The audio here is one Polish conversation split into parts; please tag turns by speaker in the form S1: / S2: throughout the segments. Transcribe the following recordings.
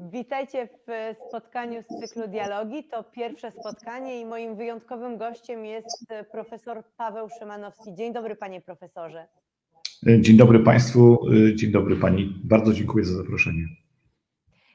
S1: Witajcie w spotkaniu z cyklu Dialogi. To pierwsze spotkanie i moim wyjątkowym gościem jest profesor Paweł Szymanowski. Dzień dobry, panie profesorze.
S2: Dzień dobry państwu, dzień dobry pani. Bardzo dziękuję za zaproszenie.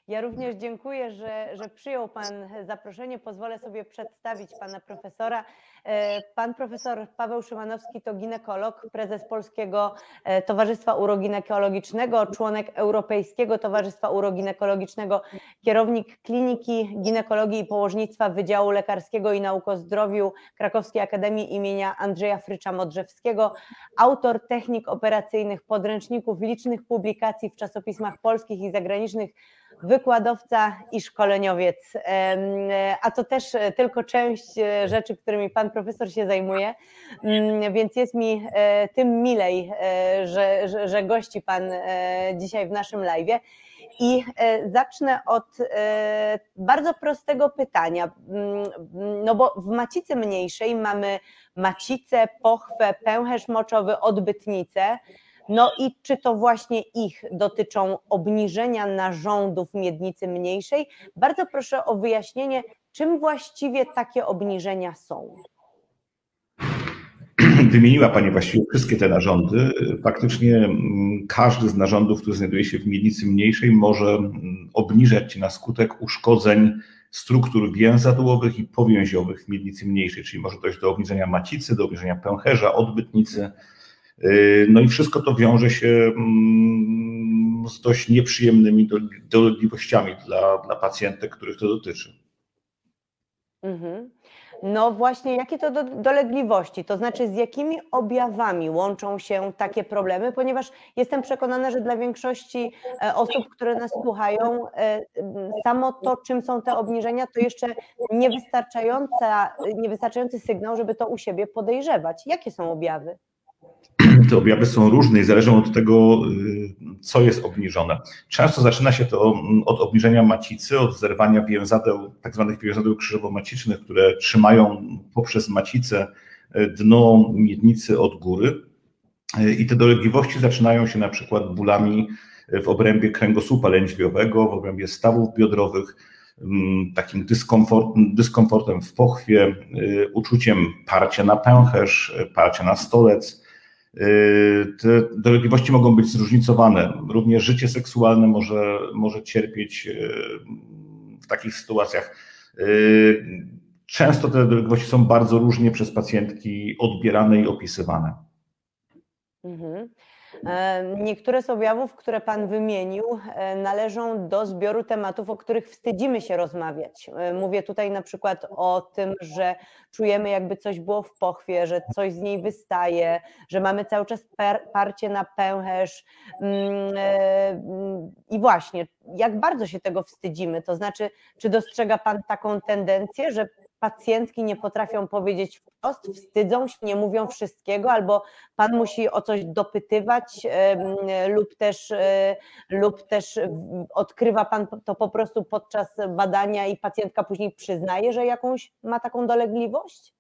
S1: Ja również dziękuję, że, że przyjął Pan zaproszenie. Pozwolę sobie przedstawić Pana profesora. E, pan profesor Paweł Szymanowski to ginekolog, prezes Polskiego e, Towarzystwa Uroginekologicznego, członek Europejskiego Towarzystwa Uroginekologicznego, kierownik Kliniki Ginekologii i Położnictwa Wydziału Lekarskiego i Nauk o Zdrowiu Krakowskiej Akademii imienia Andrzeja Frycza-Modrzewskiego, autor technik operacyjnych, podręczników, licznych publikacji w czasopismach polskich i zagranicznych, wykładowca i szkoleniowiec. A to też tylko część e, rzeczy, którymi pan profesor się zajmuje, mm, więc jest mi e, tym milej, e, że, że, że gości pan dzisiaj w naszym live. I zacznę od bardzo prostego pytania, mm, no bo w macicy mniejszej mamy macicę, pochwę, pęcherz moczowy, odbytnicę, no i czy to właśnie ich dotyczą obniżenia narządów miednicy mniejszej? Bardzo proszę o wyjaśnienie, czym właściwie takie obniżenia są.
S2: Wymieniła Pani właściwie wszystkie te narządy. Faktycznie mm, każdy z narządów, który znajduje się w miednicy mniejszej, może mm, obniżać na skutek uszkodzeń struktur więzadłowych i powięziowych w miednicy mniejszej, czyli może dojść do obniżenia macicy, do obniżenia pęcherza, odbytnicy, no i wszystko to wiąże się mm, z dość nieprzyjemnymi dolegliwościami dla, dla pacjentek, których to dotyczy.
S1: Mhm. No właśnie, jakie to do, dolegliwości, to znaczy z jakimi objawami łączą się takie problemy, ponieważ jestem przekonana, że dla większości e, osób, które nas słuchają, e, samo to, czym są te obniżenia, to jeszcze niewystarczająca, niewystarczający sygnał, żeby to u siebie podejrzewać. Jakie są objawy?
S2: Te objawy są różne i zależą od tego, y, co jest obniżone. Często zaczyna się to mm, od obniżenia macicy, od zerwania więzadeł, tak zwanych więzadeł krzyżowo-macicznych, które trzymają poprzez macicę y, dno miednicy od góry. Y, I te dolegliwości zaczynają się na przykład bólami w obrębie kręgosłupa lędźwiowego, w obrębie stawów biodrowych, mm, takim dyskomfortem, dyskomfortem w pochwie, uczuciem parcia na pęcherz, parcia na stolec, te dolegliwości mogą być zróżnicowane. Również życie seksualne może, może cierpieć yy, w takich sytuacjach. Yy, często te dolegliwości są bardzo różnie przez pacjentki odbierane i opisywane.
S1: Mhm. Niektóre z objawów, które Pan wymienił, e, należą do zbioru tematów, o których wstydzimy się rozmawiać. E, mówię tutaj na przykład o tym, że czujemy, jakby coś było w pochwie, że coś z niej wystaje, że mamy cały czas parcie na pęcherz. Mm, e, I właśnie, jak bardzo się tego wstydzimy? To znaczy, czy dostrzega Pan taką tendencję, że pacjentki nie potrafią powiedzieć wprost, wstydzą się, nie mówią wszystkiego, albo pan musi o coś dopytywać, lub też, e, lub też odkrywa pan to po prostu podczas badania i pacjentka później przyznaje, że jakąś ma taką dolegliwość?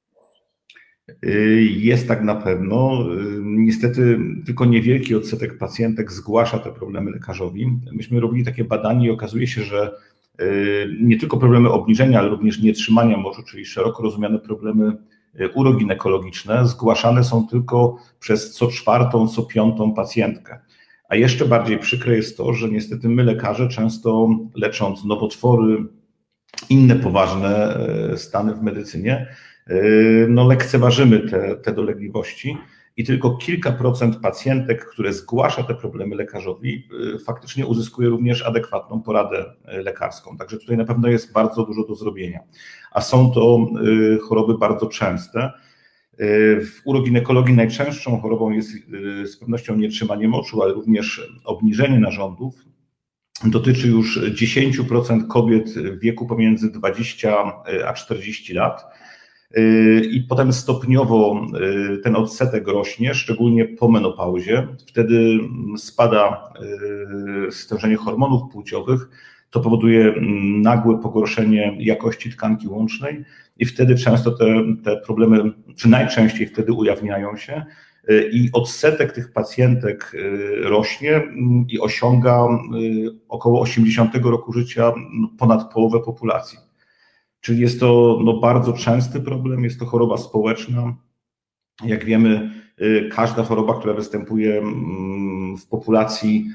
S2: Y, jest tak na pewno. Y, niestety tylko niewielki odsetek pacjentek zgłasza te problemy lekarzowi. Myśmy robili takie badanie i okazuje się, że nie tylko problemy obniżenia, ale również nietrzymania morzu, czyli szeroko rozumiane problemy y, uroginekologiczne, zgłaszane są tylko przez co czwartą, co piątą pacjentkę. A jeszcze bardziej przykre jest to, że niestety my lekarze często lecząc nowotwory, inne poważne y, stany w medycynie, no lekceważymy te, te dolegliwości i tylko kilka procent pacjentek, które zgłasza te problemy lekarzowi, y, faktycznie uzyskuje również adekwatną poradę y, lekarską. Także tutaj na pewno jest bardzo dużo do zrobienia. A są to y, choroby bardzo częste. W uroginekologii najczęstszą chorobą jest z pewnością nietrzymanie moczu, ale również obniżenie narządów. Dotyczy już 10% kobiet w wieku pomiędzy 20 a 40 lat i potem stopniowo y, ten odsetek rośnie, szczególnie po menopauzie. Wtedy spada y, stężenie hormonów płciowych, to powoduje mm, nagłe pogorszenie jakości tkanki łącznej i wtedy często te, te problemy, czy najczęściej wtedy ujawniają się i odsetek tych pacjentek rośnie mm, i osiąga około 80 roku życia ponad połowę populacji. Czyli jest to no, bardzo częsty problem, jest to choroba społeczna. Jak wiemy, każda choroba, która występuje mm, w populacji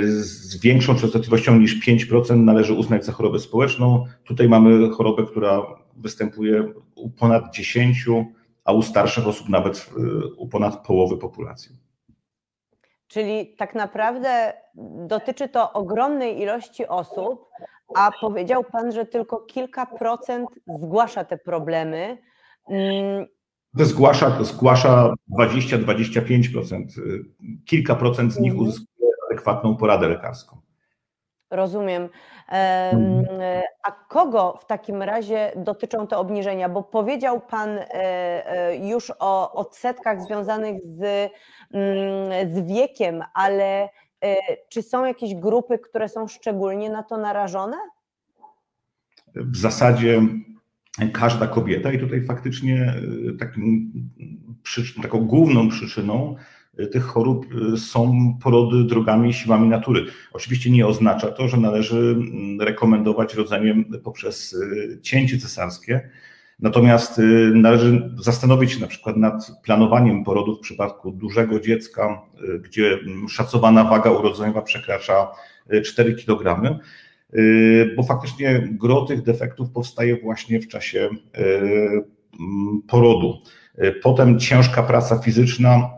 S2: z większą częstotliwością niż 5% należy uznać za chorobę społeczną. Tutaj mamy chorobę, która występuje u ponad 10, a u starszych osób nawet u ponad połowy populacji.
S1: Czyli tak naprawdę dotyczy to ogromnej ilości osób, a powiedział Pan, że tylko kilka procent zgłasza te problemy.
S2: Mm. Zgłasza, zgłasza 20-25%. Kilka procent z nich mhm. uzyskuje adekwatną poradę lekarską.
S1: Rozumiem. Mhm. A kogo w takim razie dotyczą te obniżenia? Bo powiedział Pan e, e, już o odsetkach związanych z, mm, z wiekiem, ale czy są jakieś grupy, które są szczególnie na to narażone?
S2: W zasadzie każda kobieta, i tutaj faktycznie takim, taką główną przyczyną tych chorób są porody drogami i siłami natury. Oczywiście nie oznacza to, że należy mm, rekomendować rodzenie poprzez cięcie cesarskie, natomiast y, należy zastanowić się na przykład nad planowaniem porodu w przypadku dużego dziecka, gdzie mm, szacowana waga urodzeniowa przekracza 4 kg, bo faktycznie gro tych defektów powstaje właśnie w czasie mm, porodu. Potem ciężka praca fizyczna,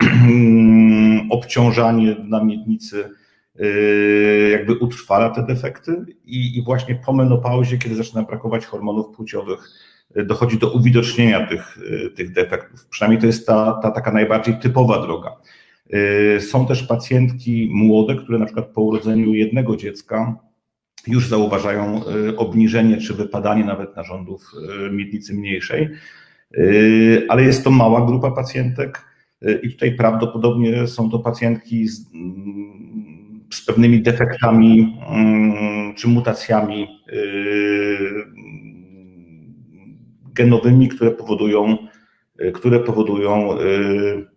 S2: obciążanie na miednicy jakby utrwala te defekty i, i właśnie po menopauzie, kiedy zaczyna brakować hormonów płciowych, dochodzi do uwidocznienia tych, yy, tych defektów. Przynajmniej to jest ta, ta taka najbardziej typowa droga. Są też pacjentki młode, które na przykład po urodzeniu jednego dziecka już zauważają obniżenie czy wypadanie nawet narządów miednicy mniejszej. Ale jest to mała grupa pacjentek i tutaj prawdopodobnie są to pacjentki z, mm, z pewnymi defektami mm, czy mutacjami genowymi, które powodują, które powodują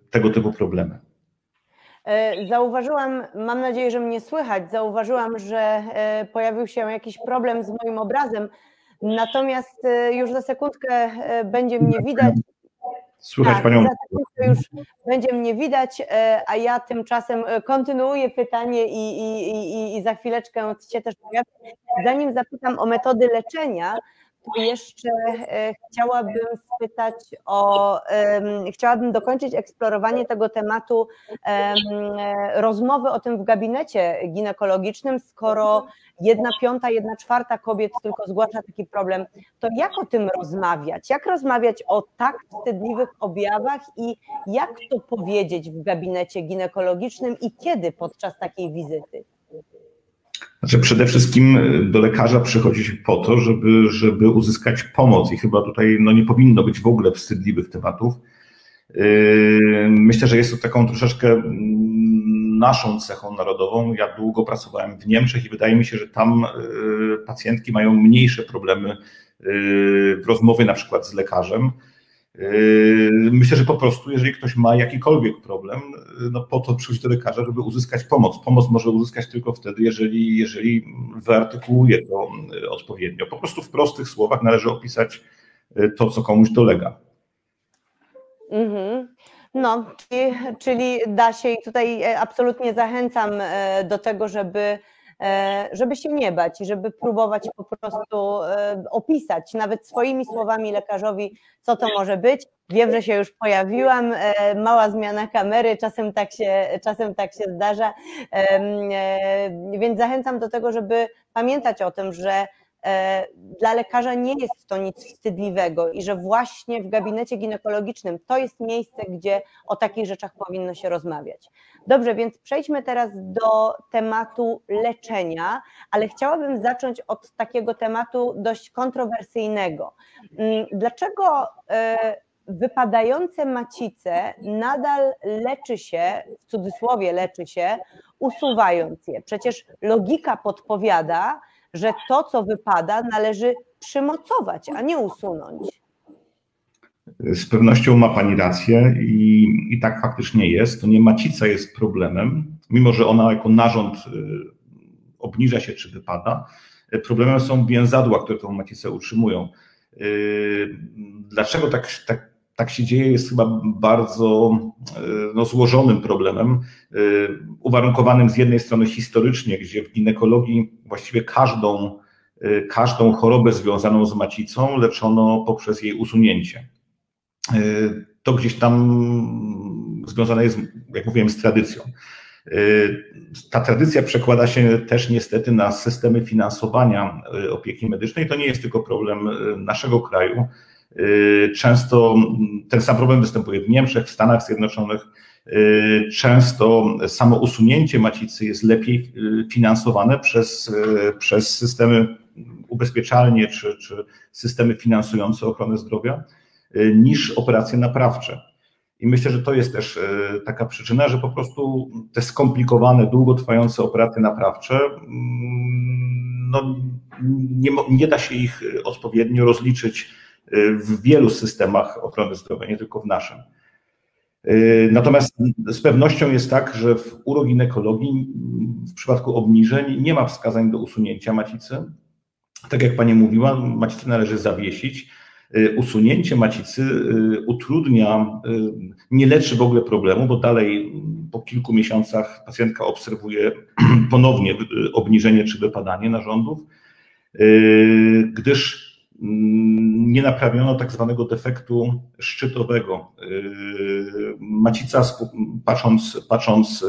S2: tego typu problemy.
S1: Zauważyłam, mam nadzieję, że mnie słychać, zauważyłam, że pojawił się jakiś problem z moim obrazem. Natomiast e, już za sekundkę e, będzie mnie widać.
S2: Słychać tak, panią.
S1: Już będzie mnie widać, e, a ja tymczasem kontynuuję pytanie i, i, i, i za chwileczkę się też pojawię. Zanim zapytam o metody leczenia, jeszcze chciałabym spytać o, chciałabym dokończyć eksplorowanie tego tematu rozmowy o tym w gabinecie ginekologicznym, skoro jedna piąta, jedna czwarta kobiet tylko zgłasza taki problem, to jak o tym rozmawiać? Jak rozmawiać o tak wstydliwych objawach i jak to powiedzieć w gabinecie ginekologicznym i kiedy podczas takiej wizyty?
S2: Znaczy przede wszystkim do lekarza przychodzi się po to, żeby, żeby uzyskać pomoc i chyba tutaj no, nie powinno być w ogóle wstydliwych tematów. Yy, myślę, że jest to taką troszeczkę mm, naszą cechą narodową. Ja długo pracowałem w Niemczech i wydaje mi się, że tam yy, pacjentki mają mniejsze problemy w rozmowie na przykład z lekarzem. Myślę, że po prostu, jeżeli ktoś ma jakikolwiek problem, no po to przychodzi do lekarza, żeby uzyskać pomoc. Pomoc może uzyskać tylko wtedy, jeżeli, jeżeli wyartykułuje to odpowiednio. Po prostu w prostych słowach należy opisać to, co komuś dolega.
S1: Mhm. No, czyli, czyli da się i tutaj e, absolutnie zachęcam e, do tego, żeby, żeby się nie bać i żeby próbować po prostu opisać nawet swoimi słowami lekarzowi, co to może być. Wiem, że się już pojawiłam, mała zmiana kamery, czasem tak się, czasem tak się zdarza, więc zachęcam do tego, żeby pamiętać o tym, że E, dla lekarza nie jest to nic wstydliwego i że właśnie w gabinecie ginekologicznym to jest miejsce, gdzie o takich rzeczach powinno się rozmawiać. Dobrze, więc przejdźmy teraz do tematu leczenia, ale chciałabym zacząć od takiego tematu dość kontrowersyjnego. Mm, dlaczego e, wypadające macice nadal leczy się, w cudzysłowie leczy się, usuwając je? Przecież logika podpowiada, że to, co wypada, należy przymocować, a nie usunąć.
S2: Z pewnością ma Pani rację i, i tak faktycznie jest. To nie macica jest problemem, mimo że ona jako narząd obniża się czy wypada. Problemem są więzadła, które tą macicę utrzymują. Dlaczego tak, tak tak się dzieje, jest chyba bardzo e, no, złożonym problemem, e, uwarunkowanym z jednej strony historycznie, gdzie w ginekologii właściwie każdą, e, każdą chorobę związaną z macicą leczono poprzez jej usunięcie. To gdzieś tam związane jest, jak mówiłem, z tradycją. Ta tradycja przekłada się też niestety na systemy finansowania opieki medycznej. To nie jest tylko problem naszego kraju. Y, często ten sam problem występuje w Niemczech, w Stanach Zjednoczonych. Y, często samo usunięcie macicy jest lepiej y, finansowane przez, przez systemy ubezpieczalnie czy, czy systemy finansujące ochronę zdrowia niż operacje naprawcze. I myślę, że to jest też taka przyczyna, że po prostu te skomplikowane, długotrwające operacje naprawcze, mm, no, nie, nie da się ich odpowiednio rozliczyć w wielu systemach ochrony zdrowia, nie tylko w naszym. Natomiast z pewnością jest tak, że w uroginekologii w przypadku obniżeń nie ma wskazań do usunięcia macicy. Tak jak Pani mówiła, macicę należy zawiesić. Usunięcie macicy utrudnia, nie leczy w ogóle problemu, bo dalej po kilku miesiącach pacjentka obserwuje ponownie obniżenie czy wypadanie narządów, gdyż nie naprawiono tak zwanego defektu szczytowego. Yy, macica, patrząc, patrząc,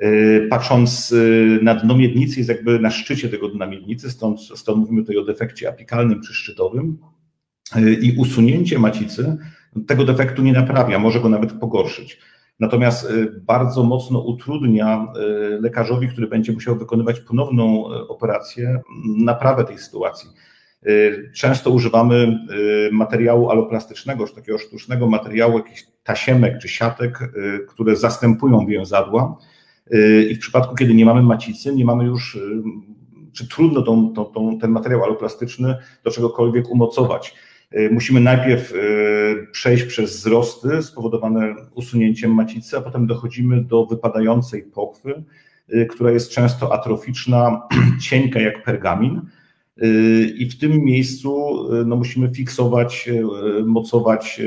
S2: yy, yy, patrząc na dno miednicy, jest jakby na szczycie tego dna miednicy, stąd, stąd mówimy tutaj o defekcie apikalnym czy szczytowym. I usunięcie macicy tego defektu nie naprawia, może go nawet pogorszyć. Natomiast bardzo mocno utrudnia lekarzowi, który będzie musiał wykonywać ponowną operację, naprawę tej sytuacji. Y, często używamy y, materiału aloplastycznego, czy takiego sztucznego materiału, jakichś tasiemek czy siatek, y, które zastępują więzadła. I w przypadku, kiedy nie mamy macicy, nie mamy już, czy trudno tą, tą, tą, ten materiał aloplastyczny do czegokolwiek umocować. Musimy najpierw przejść przez wzrosty spowodowane usunięciem macicy, a potem dochodzimy do wypadającej pochwy, która jest często atroficzna, cienka jak pergamin I w tym miejscu y, no, musimy fiksować, y, mocować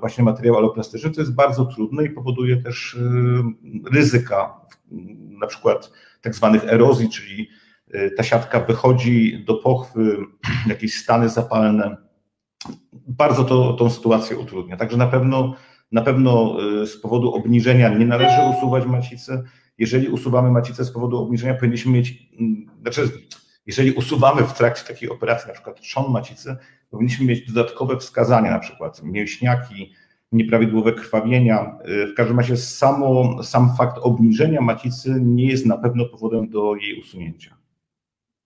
S2: właśnie materiał aloplastyczny. To jest bardzo trudne i powoduje też ryzyka, na przykład tak zwanych erozji, czyli ta siatka wychodzi do pochwy, jakieś stany zapalne. Bardzo to tą sytuację utrudnia. Także na pewno, na pewno z powodu obniżenia nie należy usuwać macicy. Jeżeli usuwamy macicę z powodu obniżenia, powinniśmy mieć, mm, znaczy jeżeli usuwamy w trakcie takiej operacji na przykład trzon macicy, powinniśmy mieć dodatkowe wskazania, na przykład mięśniaki, nieprawidłowe krwawienia. W każdym razie samo, sam fakt obniżenia macicy nie jest na pewno powodem do jej usunięcia.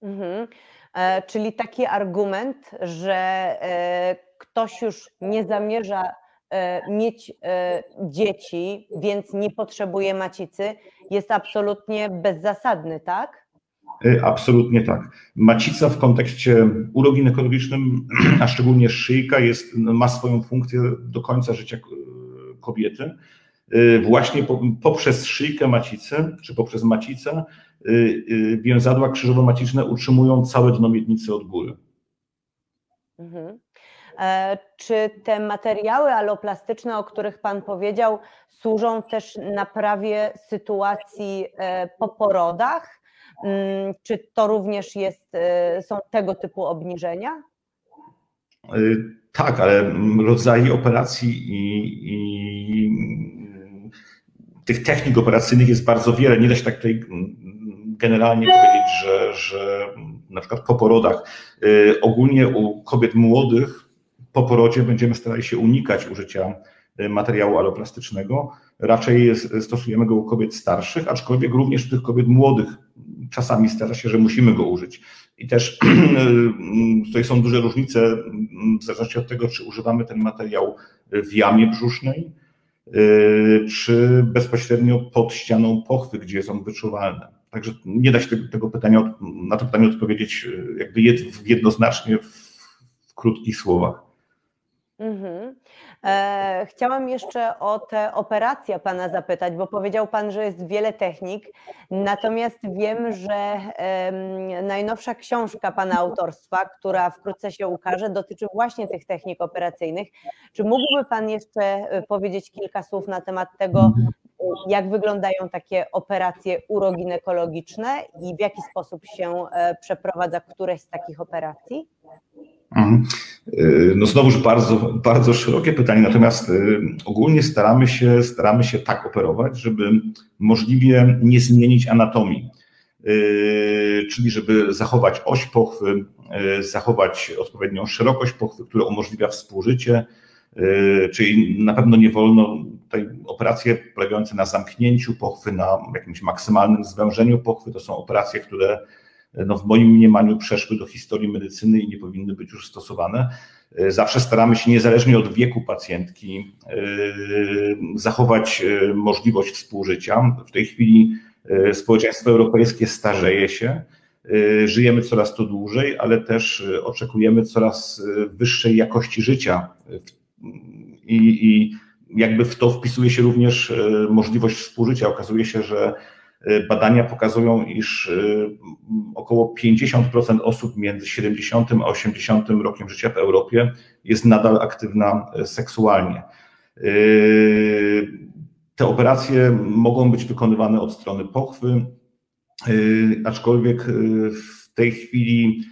S1: Mhm. E, czyli taki argument, że e, ktoś już nie zamierza e, mieć e, dzieci, więc nie potrzebuje macicy, jest absolutnie bezzasadny, tak?
S2: Y, absolutnie tak. Macica w kontekście uroginekologicznym, a szczególnie szyjka, jest, ma swoją funkcję do końca życia kobiety. Y, właśnie poprzez szyjkę macicy, czy poprzez macicę, y, więzadła krzyżowo-maciczne utrzymują całe dno miednicy od góry.
S1: Mhm. E, czy te materiały aloplastyczne, o których Pan powiedział, służą też naprawie sytuacji e, po porodach? Mm, czy to również jest, y, są tego typu obniżenia?
S2: Y, tak, ale rodzaje operacji i, i tych technik operacyjnych jest bardzo wiele. Nie da się tak tutaj generalnie powiedzieć, że, że na przykład po porodach, y, ogólnie u kobiet młodych po porodzie będziemy starali się unikać użycia materiału aloplastycznego. Raczej stosujemy go u kobiet starszych, aczkolwiek również u tych kobiet młodych czasami zdarza się, że musimy go użyć. I też tutaj są duże różnice w zależności od tego, czy używamy ten materiał w jamie brzusznej, y, czy bezpośrednio pod ścianą pochwy, gdzie jest on wyczuwalny. Także nie da się tego pytania, na to pytanie odpowiedzieć y, jakby jednoznacznie w, w krótkich słowach.
S1: Mhm. E, chciałam jeszcze o te operacje Pana zapytać, bo powiedział Pan, że jest wiele technik, natomiast wiem, że najnowsza książka Pana autorstwa, która wkrótce się ukaże, dotyczy właśnie tych technik operacyjnych. Czy mógłby Pan jeszcze e, powiedzieć kilka słów na temat tego, jak wyglądają takie operacje uroginekologiczne i w jaki sposób się e, przeprowadza któreś z takich operacji?
S2: Mhm. Y, no znowuż bardzo, bardzo szerokie pytanie, natomiast y, ogólnie staramy się, staramy się tak operować, żeby możliwie nie zmienić anatomii, y, czyli żeby zachować oś pochwy, zachować odpowiednią szerokość pochwy, która umożliwia współżycie, czyli na pewno nie wolno tutaj operacje polegające na zamknięciu pochwy, na jakimś maksymalnym zwężeniu pochwy, to są operacje, które no w moim mniemaniu przeszły do historii medycyny i nie powinny być już stosowane. E, zawsze staramy się, niezależnie od wieku pacjentki, e, zachować e, możliwość współżycia. W tej chwili społeczeństwo europejskie starzeje się, żyjemy coraz to dłużej, ale też oczekujemy coraz wyższej jakości życia. I, i jakby w to wpisuje się również możliwość współżycia. Okazuje się, że badania pokazują, iż y, około 50% osób między 70 a 80 rokiem życia w Europie jest nadal aktywna y, seksualnie. Te operacje mogą być wykonywane od strony pochwy, aczkolwiek w tej chwili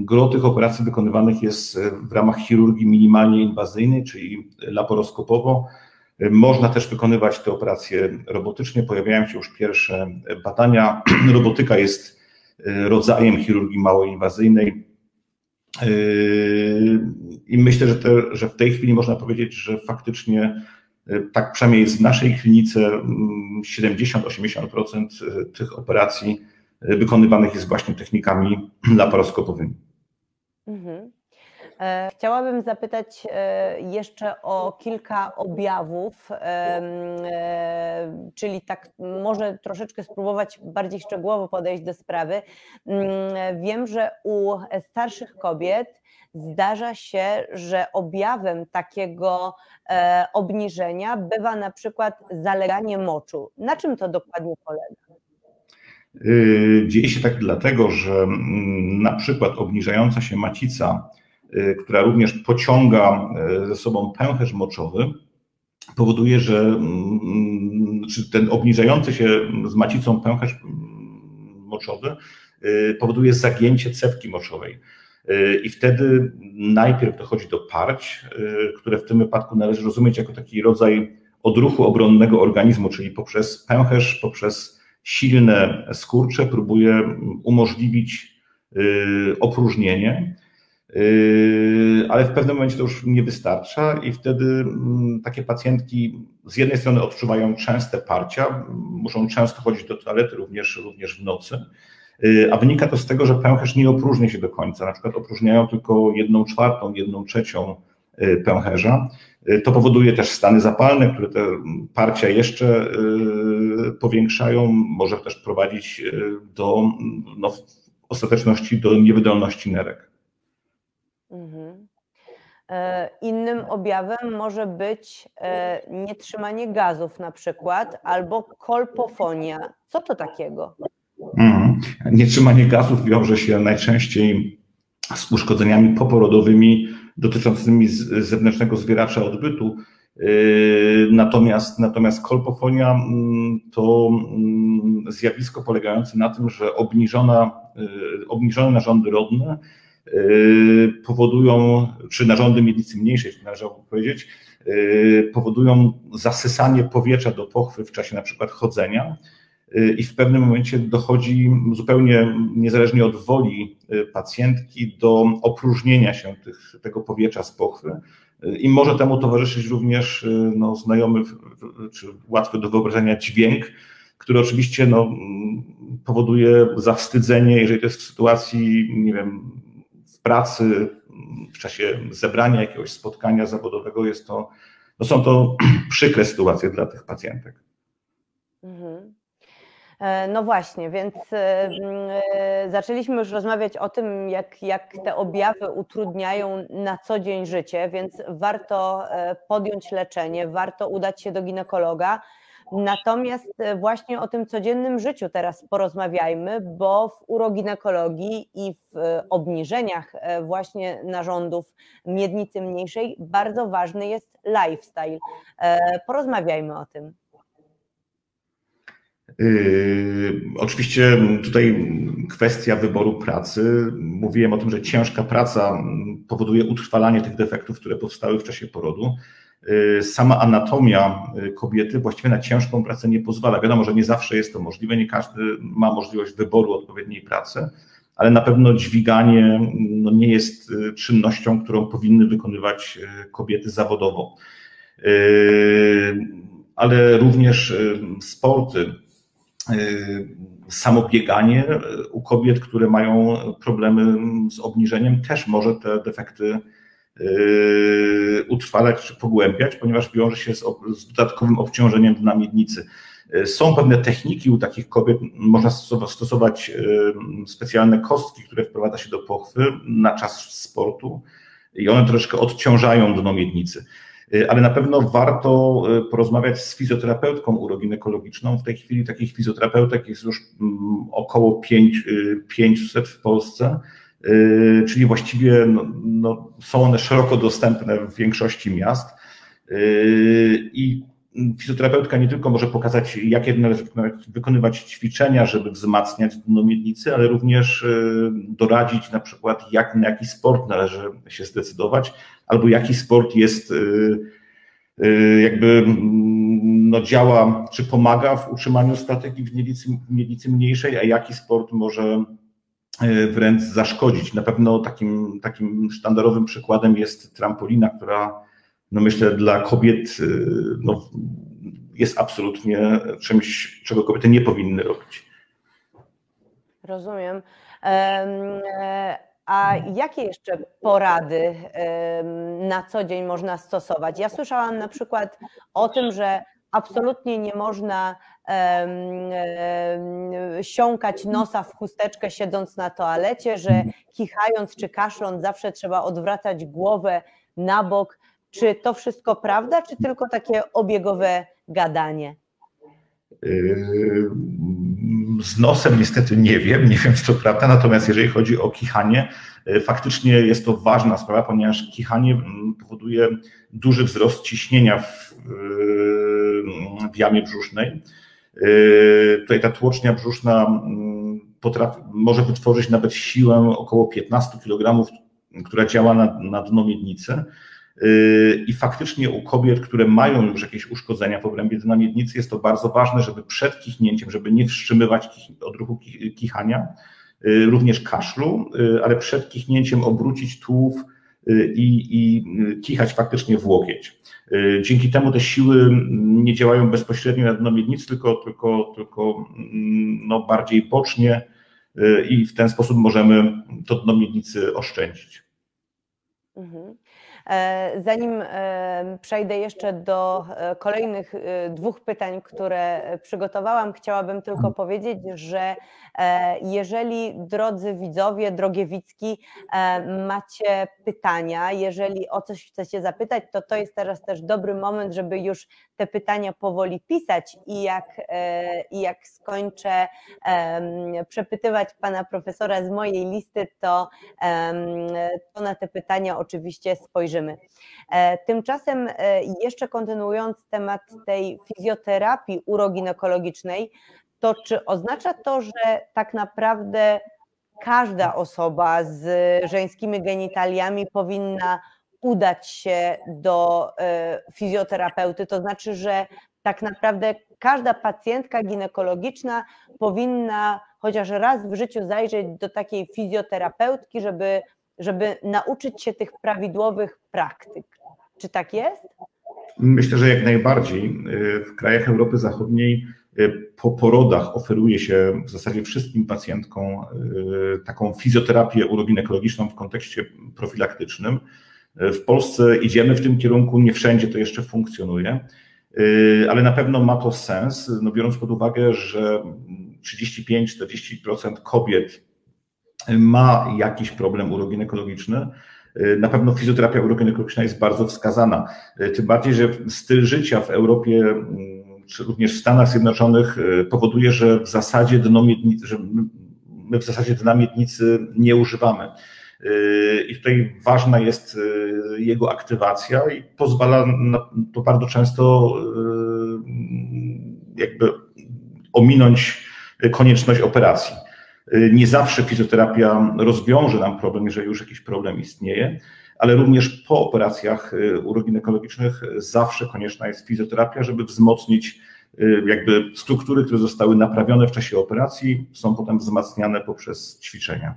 S2: gro tych operacji wykonywanych jest w ramach chirurgii minimalnie inwazyjnej, czyli laparoskopowo. Można też wykonywać te operacje robotycznie. Pojawiają się już pierwsze badania. Robotyka jest e, rodzajem chirurgii małoinwazyjnej. E, I myślę, że, te, że w tej chwili można powiedzieć, że faktycznie e, tak przynajmniej jest w naszej klinice 70-80% tych operacji wykonywanych jest właśnie technikami laparoskopowymi. Mhm.
S1: E, chciałabym zapytać e, jeszcze o kilka objawów, e, czyli tak może troszeczkę spróbować bardziej szczegółowo podejść do sprawy. Mm, wiem, że u starszych kobiet zdarza się, że objawem takiego obniżenia bywa na przykład zaleganie moczu. Na czym to dokładnie polega?
S2: Dzieje się tak dlatego, że mm, na przykład obniżająca się macica Y, która również pociąga y, ze sobą pęcherz moczowy, powoduje, że mm, ten obniżający się z macicą pęcherz mm, moczowy y, powoduje zagięcie cewki moczowej. I wtedy najpierw dochodzi do parć, które w tym wypadku należy rozumieć jako taki rodzaj odruchu obronnego organizmu, czyli poprzez pęcherz, poprzez silne skurcze próbuje umożliwić opróżnienie. Yy, ale w pewnym momencie to już nie wystarcza i wtedy mm, takie pacjentki z jednej strony odczuwają częste parcia, muszą często chodzić do toalety również, również w nocy, yy, a wynika to z tego, że pęcherz nie opróżnia się do końca, na przykład opróżniają tylko jedną czwartą, jedną trzecią yy, pęcherza. To powoduje też stany zapalne, które te parcia jeszcze powiększają, może też prowadzić do no, w ostateczności do niewydolności nerek. Mhm.
S1: E, innym objawem może być e, nietrzymanie gazów na przykład albo kolpofonia. Co to takiego?
S2: Mhm. Nietrzymanie gazów wiąże się najczęściej z uszkodzeniami poporodowymi dotyczącymi zewnętrznego zwieracza odbytu. E, natomiast, natomiast kolpofonia mm, to mm, zjawisko polegające na tym, że obniżona, obniżone narządy rodne powodują, czy narządy miednicy mniejszej, należałoby powiedzieć, yy, powodują zasysanie powietrza do pochwy w czasie na przykład chodzenia yy, i w pewnym momencie dochodzi zupełnie niezależnie od woli pacjentki do opróżnienia się tych, tego powietrza z pochwy. I może temu towarzyszyć również no, znajomy czy łatwy do wyobrażenia dźwięk, który oczywiście no, powoduje zawstydzenie, jeżeli to jest w sytuacji, nie wiem, pracy, w czasie zebrania jakiegoś spotkania zawodowego jest to, no są to przykre sytuacje dla tych pacjentek. Mhm.
S1: E, no właśnie, więc e, e, zaczęliśmy już rozmawiać o tym, jak, jak te objawy utrudniają na co dzień życie, więc warto podjąć leczenie, warto udać się do ginekologa. Natomiast właśnie o tym codziennym życiu teraz porozmawiajmy, bo w uroginekologii i w obniżeniach właśnie narządów miednicy mniejszej bardzo ważny jest lifestyle. Porozmawiajmy o tym.
S2: Yy, oczywiście tutaj kwestia wyboru pracy. Mówiłem o tym, że ciężka praca powoduje utrwalanie tych defektów, które powstały w czasie porodu. Yy, sama anatomia yy, kobiety właściwie na ciężką pracę nie pozwala. Wiadomo, że nie zawsze jest to możliwe, nie każdy ma możliwość wyboru odpowiedniej pracy, ale na pewno dźwiganie no, nie jest czynnością, którą powinny wykonywać kobiety zawodowo. Ale również sporty, Y, samobieganie u kobiet, które mają problemy z obniżeniem, też może te defekty y, utrwalać czy pogłębiać, ponieważ wiąże się z, z dodatkowym obciążeniem dna miednicy. Y, są pewne techniki u takich kobiet, można stosować specjalne kostki, które wprowadza się do pochwy na czas sportu i one troszkę odciążają dno miednicy. Ale na pewno warto porozmawiać z fizjoterapeutką uroginekologiczną. W tej chwili takich fizjoterapeutek jest już mm, około 500 y, w Polsce, czyli właściwie no, no, są one szeroko dostępne w większości miast. I fizjoterapeutka nie tylko może pokazać, jakie należy wykonywać ćwiczenia, żeby wzmacniać dno miednicy, ale również doradzić na przykład, jak, na jaki sport należy się zdecydować, albo jaki sport jest jakby mm, no, działa, czy pomaga w utrzymaniu strategii w miednicy, w miednicy mniejszej, a jaki sport może wręcz zaszkodzić. Na pewno takim, takim sztandarowym przykładem jest trampolina, która no myślę dla kobiet no, jest absolutnie czymś, czego kobiety nie powinny robić.
S1: Rozumiem. E, a jakie jeszcze porady na co dzień można stosować? Ja słyszałam na przykład o tym, że absolutnie nie można siąkać nosa w chusteczkę siedząc na toalecie, że kichając czy kaszląc zawsze trzeba odwracać głowę na bok. Czy to wszystko prawda, czy tylko takie obiegowe gadanie?
S2: Z nosem niestety nie wiem, nie wiem czy to prawda, natomiast jeżeli chodzi o kichanie, yy, faktycznie jest to ważna sprawa, ponieważ kichanie powoduje duży wzrost ciśnienia w, w jamie brzusznej. Tutaj ta tłocznia brzuszna mm, potrafi, może wytworzyć nawet siłę około 15 kg, która działa na, na dno miednicy. I faktycznie u kobiet, które mają już jakieś uszkodzenia w obrębie dna miednicy, jest to bardzo ważne, żeby przed kichnięciem, żeby nie wstrzymywać odruchu kichania, y, również kaszlu, ale przed kichnięciem obrócić tułów i, i kichać faktycznie w łokieć. Dzięki temu te siły nie działają bezpośrednio na dno miednicy, tylko, tylko, tylko mm, no, bardziej bocznie i w ten sposób możemy to dno miednicy oszczędzić.
S1: Mhm. E, zanim e, przejdę jeszcze do e, kolejnych dwóch pytań, które przygotowałam, chciałabym tylko mhm. powiedzieć, że jeżeli drodzy widzowie, drogie Wicki, macie pytania, jeżeli o coś chcecie zapytać, to to jest teraz też dobry moment, żeby już te pytania powoli pisać i jak, i jak skończę przepytywać pana profesora z mojej listy, to, to na te pytania oczywiście spojrzymy. E, tymczasem e, jeszcze kontynuując temat tej fizjoterapii uroginekologicznej, to czy oznacza to, że tak naprawdę każda osoba z żeńskimi genitaliami powinna udać się do e, fizjoterapeuty? To znaczy, że tak naprawdę każda pacjentka ginekologiczna powinna chociaż raz w życiu zajrzeć do takiej fizjoterapeutki, żeby żeby nauczyć się tych prawidłowych praktyk. Czy tak jest?
S2: Myślę, że jak najbardziej. W krajach Europy Zachodniej po porodach oferuje się w zasadzie wszystkim pacjentkom y, taką fizjoterapię uroginekologiczną w kontekście profilaktycznym. W Polsce idziemy w tym kierunku, nie wszędzie to jeszcze funkcjonuje, y, ale na pewno ma to sens, no biorąc pod uwagę, że 35-40% kobiet ma jakiś problem uroginekologiczny, na pewno fizjoterapia uroginekologiczna jest bardzo wskazana. Tym bardziej, że styl życia w Europie czy również w Stanach Zjednoczonych powoduje, że w zasadzie dno miednicy, że my w zasadzie dna miednicy nie używamy. I tutaj ważna jest jego aktywacja i pozwala na to bardzo często jakby ominąć konieczność operacji. Nie zawsze fizjoterapia rozwiąże nam problem, jeżeli już jakiś problem istnieje, ale również po operacjach uroginekologicznych zawsze konieczna jest fizjoterapia, żeby wzmocnić jakby struktury, które zostały naprawione w czasie operacji, są potem wzmacniane poprzez ćwiczenia.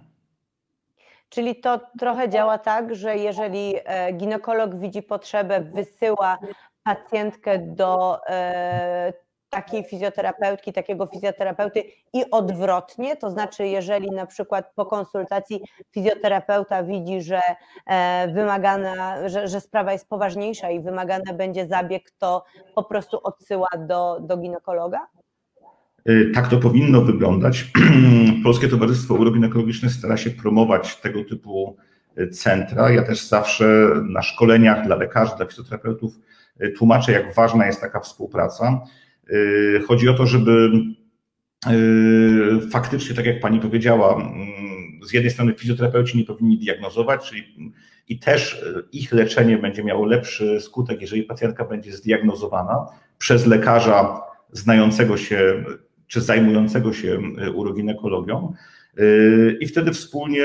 S1: Czyli to trochę działa tak, że jeżeli ginekolog widzi potrzebę, wysyła pacjentkę do takiej fizjoterapeutki, takiego fizjoterapeuty i odwrotnie, to znaczy jeżeli na przykład po konsultacji fizjoterapeuta widzi, że wymagana, że, że sprawa jest poważniejsza i wymagany będzie zabieg, to po prostu odsyła do, do ginekologa?
S2: Tak to powinno wyglądać. Polskie Towarzystwo Uroginekologiczne stara się promować tego typu centra. Ja też zawsze na szkoleniach dla lekarzy, dla fizjoterapeutów tłumaczę, jak ważna jest taka współpraca. Yy, chodzi o to, żeby yy, faktycznie, tak jak pani powiedziała, mm, z jednej strony fizjoterapeuci nie powinni diagnozować, czyli i też ich leczenie będzie miało lepszy skutek, jeżeli pacjentka będzie zdiagnozowana przez lekarza znającego się czy zajmującego się uroginekologią. Yy, I wtedy wspólnie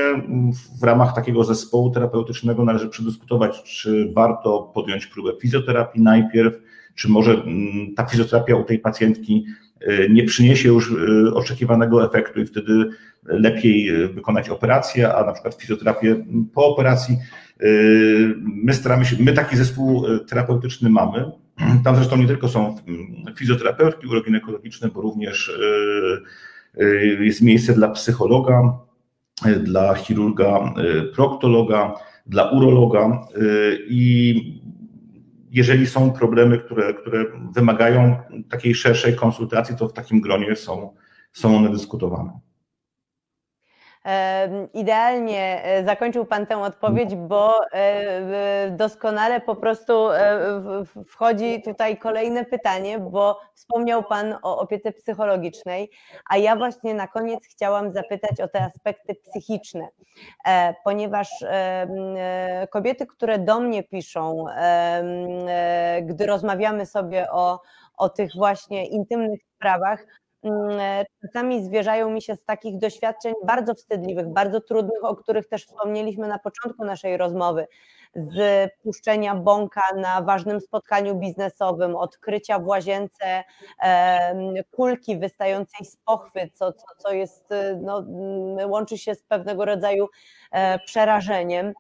S2: w ramach takiego zespołu terapeutycznego należy przedyskutować, czy warto podjąć próbę fizjoterapii najpierw, czy może mm, ta fizjoterapia u tej pacjentki y, nie przyniesie już y, oczekiwanego efektu i wtedy lepiej y, wykonać operację, a na przykład fizjoterapię po operacji. My staramy się, my taki zespół terapeutyczny mamy. Tam zresztą nie tylko są mm, fizjoterapeutki uroginekologiczne, bo również jest miejsce dla psychologa, dla chirurga, proktologa, dla urologa i jeżeli są problemy, które, które wymagają takiej szerszej konsultacji, to w takim gronie są, są one dyskutowane.
S1: Idealnie e, zakończył Pan tę odpowiedź, bo e, doskonale po prostu e, wchodzi tutaj kolejne pytanie, bo wspomniał Pan o opiece psychologicznej, a ja właśnie na koniec chciałam zapytać o te aspekty psychiczne, ponieważ kobiety, które do mnie piszą, gdy rozmawiamy sobie o, o tych właśnie intymnych sprawach, czasami zwierzają mi się z takich doświadczeń bardzo wstydliwych, bardzo trudnych, o których też wspomnieliśmy na początku naszej rozmowy, z puszczenia bąka na ważnym spotkaniu biznesowym, odkrycia w łazience kulki wystającej z pochwy, co, co, co jest, e, no, mm, łączy się z pewnego rodzaju e, przerażeniem.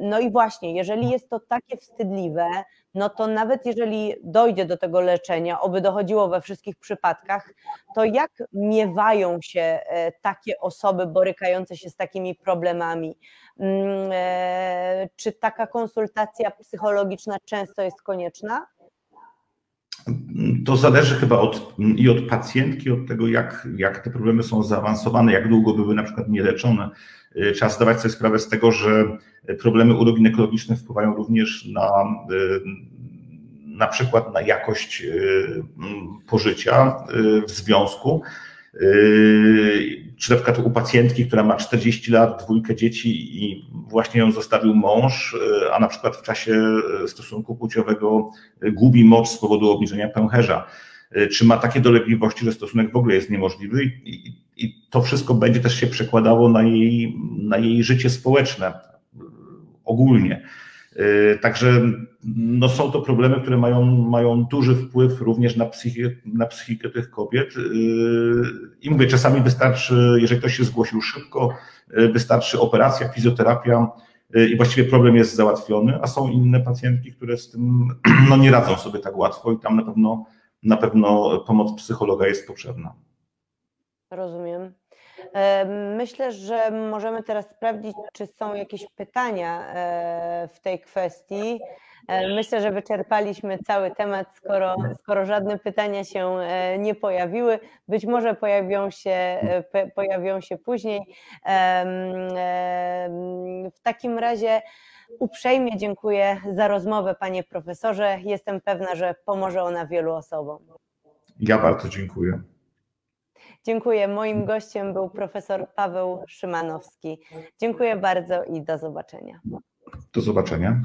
S1: No i właśnie, jeżeli jest to takie wstydliwe, no to nawet jeżeli dojdzie do tego leczenia, oby dochodziło we wszystkich przypadkach, to jak miewają się e, takie osoby borykające się z takimi problemami? Mm, e, czy taka konsultacja psychologiczna często jest konieczna?
S2: To zależy chyba od, i od pacjentki, od tego, jak, jak te problemy są zaawansowane, jak długo były na przykład nieleczone. E, trzeba zdawać sobie sprawę z tego, że problemy uroginekologiczne wpływają również na na przykład na jakość e, pożycia w związku. E, czy na przykład u pacjentki, która ma 40 lat, dwójkę dzieci i właśnie ją zostawił mąż, a na przykład w czasie stosunku płciowego gubi moc z powodu obniżenia pęcherza. Czy ma takie dolegliwości, że stosunek w ogóle jest niemożliwy i, i to wszystko będzie też się przekładało na jej, na jej życie społeczne ogólnie. Y, także no są to problemy, które mają, mają duży wpływ również na psychikę, na psychikę tych kobiet. Y, I mówię, czasami wystarczy, jeżeli ktoś się zgłosił szybko, y, wystarczy operacja, fizjoterapia i właściwie problem jest załatwiony, a są inne pacjentki, które z tym no, nie radzą sobie tak łatwo i tam na pewno, na pewno pomoc psychologa jest potrzebna.
S1: Rozumiem. Myślę, że możemy teraz sprawdzić, czy są jakieś pytania e, w tej kwestii. E, Myślę, że wyczerpaliśmy cały temat, skoro, skoro żadne pytania się e, nie pojawiły. Być może pojawią się, pojawią się później. W takim razie uprzejmie dziękuję za rozmowę, panie profesorze. Jestem pewna, że pomoże ona wielu osobom.
S2: Ja bardzo dziękuję.
S1: Dziękuję. Moim gościem był profesor Paweł Szymanowski. Dziękuję bardzo i do zobaczenia.
S2: Do zobaczenia.